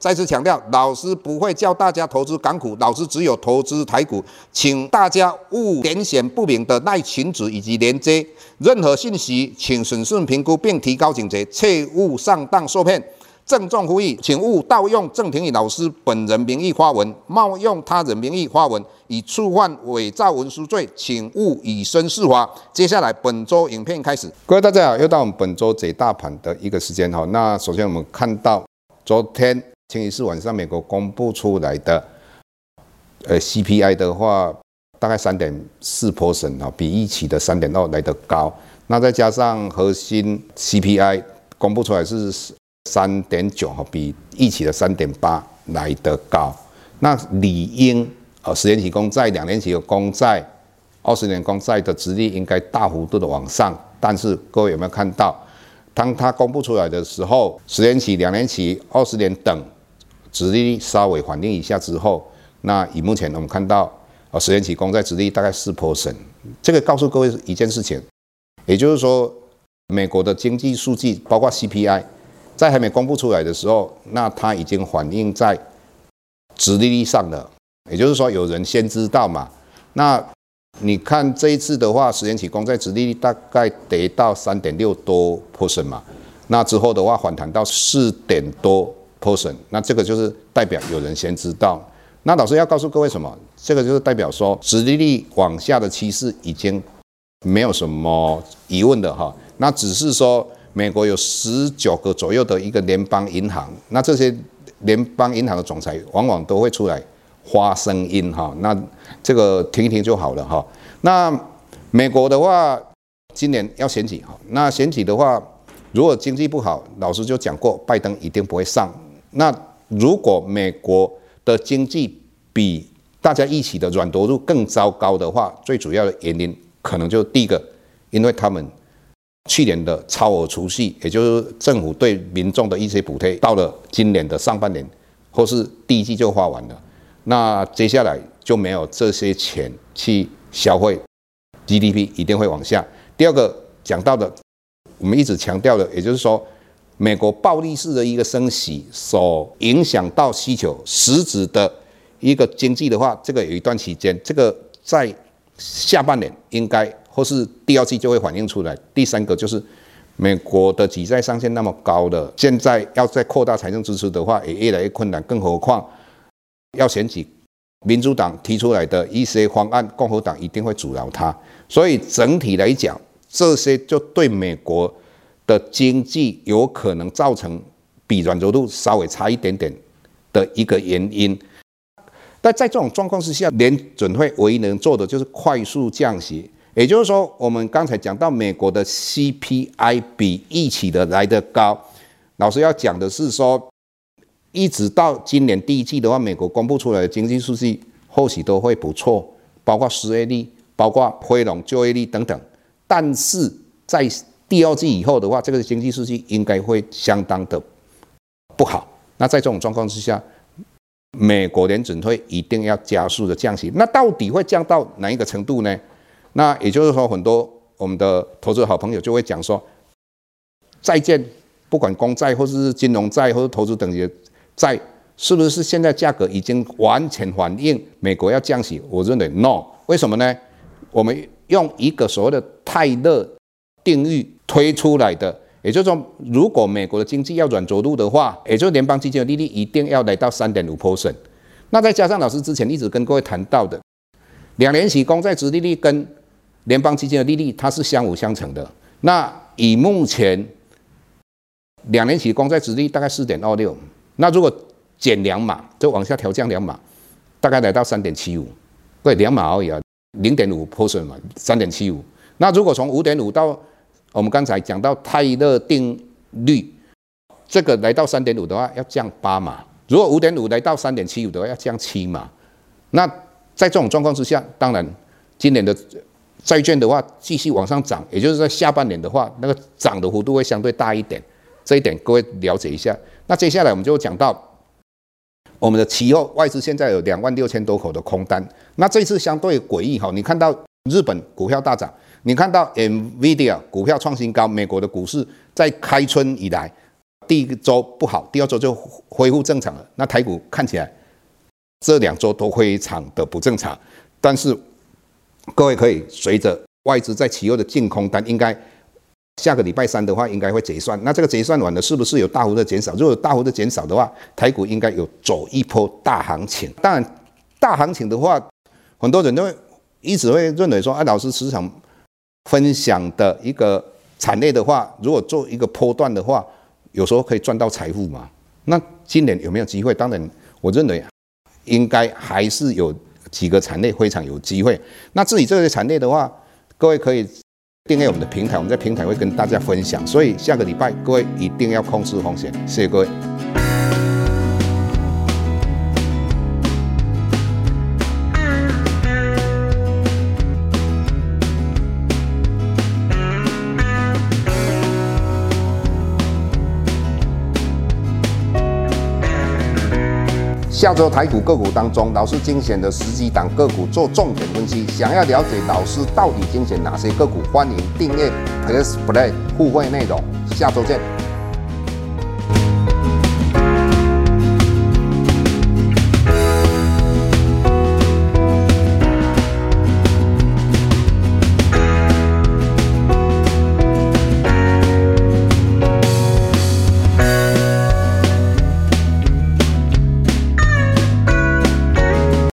再次强调，老师不会教大家投资港股，老师只有投资台股，请大家勿点选不明的赖群组以及连接。任何信息，请审慎评估并提高警觉，切勿上当受骗。郑重呼吁，请勿盗用郑庭宇老师本人名义发文，冒用他人名义发文，以触犯伪造文书罪，请勿以身试法。接下来本周影片开始，各位大家好，又到我们本周解大盘的一个时间哈。那首先我们看到昨天。星期四晚上，美国公布出来的，呃，CPI 的话，大概三点四 percent 啊，比预期的三点二来得高。那再加上核心 CPI 公布出来是三点九哈，比预期的三点八来得高。那理应呃，十年期公债、两年期的公债、二十年公债的值率应该大幅度的往上。但是各位有没有看到，当它公布出来的时候，十年期、两年期、二十年等。殖利率稍微反应一下之后，那以目前我们看到，呃，十年期公债殖利率大概四 percent，这个告诉各位一件事情，也就是说，美国的经济数据包括 CPI，在还没公布出来的时候，那它已经反映在殖利率上了，也就是说有人先知道嘛。那你看这一次的话，十年期公债殖利率大概得到三点六多 percent 嘛，那之后的话反弹到四点多。person，那这个就是代表有人先知道。那老师要告诉各位什么？这个就是代表说，殖利率往下的趋势已经没有什么疑问的哈。那只是说，美国有十九个左右的一个联邦银行，那这些联邦银行的总裁往往都会出来发声音哈。那这个听一听就好了哈。那美国的话，今年要选举哈。那选举的话，如果经济不好，老师就讲过，拜登一定不会上。那如果美国的经济比大家一起的软着陆更糟糕的话，最主要的原因可能就第一个，因为他们去年的超额储蓄，也就是政府对民众的一些补贴，到了今年的上半年或是第一季就花完了，那接下来就没有这些钱去消费，GDP 一定会往下。第二个讲到的，我们一直强调的，也就是说。美国暴力式的一个升息所影响到需求，实质的一个经济的话，这个有一段期间，这个在下半年应该或是第二季就会反映出来。第三个就是美国的举债上限那么高的，现在要再扩大财政支出的话，也越来越困难。更何况要选举，民主党提出来的一些方案，共和党一定会阻挠它。所以整体来讲，这些就对美国。的经济有可能造成比软着陆稍微差一点点的一个原因，但在这种状况之下，联准会唯一能做的就是快速降息。也就是说，我们刚才讲到美国的 CPI 比预期的来得高，老师要讲的是说，一直到今年第一季的话，美国公布出来的经济数据或许都会不错，包括失业率、包括非农就业率等等，但是在第二季以后的话，这个经济数据应该会相当的不好。那在这种状况之下，美国联准会一定要加速的降息。那到底会降到哪一个程度呢？那也就是说，很多我们的投资好朋友就会讲说，债券不管公债或是金融债或者投资等级债，是不是现在价格已经完全反映美国要降息？我认为 no。为什么呢？我们用一个所谓的泰勒定律。推出来的，也就是说，如果美国的经济要软着陆的话，也就是联邦基金的利率一定要来到三点五 percent。那再加上老师之前一直跟各位谈到的，两年期公债殖利率跟联邦基金的利率它是相辅相成的。那以目前两年期公债殖利率大概四点二六，那如果减两码，就往下调降两码，大概来到三点七五，对，两码而已啊，零点五 percent 嘛，三点七五。那如果从五点五到我们刚才讲到泰勒定律，这个来到三点五的话要降八码，如果五点五来到三点七五的话要降七码。那在这种状况之下，当然今年的债券的话继续往上涨，也就是在下半年的话，那个涨的幅度会相对大一点。这一点各位了解一下。那接下来我们就讲到我们的期货外资现在有两万六千多口的空单。那这次相对诡异哈，你看到日本股票大涨，你看到 NVIDIA 股票创新高，美国的股市在开春以来第一个周不好，第二周就恢复正常了。那台股看起来这两周都非常的不正常，但是各位可以随着外资在期货的净空单应该。下个礼拜三的话，应该会结算。那这个结算完了，是不是有大幅的减少？如果有大幅的减少的话，台股应该有走一波大行情。当然，大行情的话，很多人都会一直会认为说，啊，老师市场分享的一个产业的话，如果做一个波段的话，有时候可以赚到财富嘛。那今年有没有机会？当然，我认为应该还是有几个产业非常有机会。那至于这些产业的话，各位可以。订阅我们的平台，我们在平台会跟大家分享，所以下个礼拜各位一定要控制风险，谢谢各位。下周台股个股当中，老师精选的十几档个股做重点分析。想要了解老师到底精选哪些个股，欢迎订阅 Plus Play 互惠内容。下周见。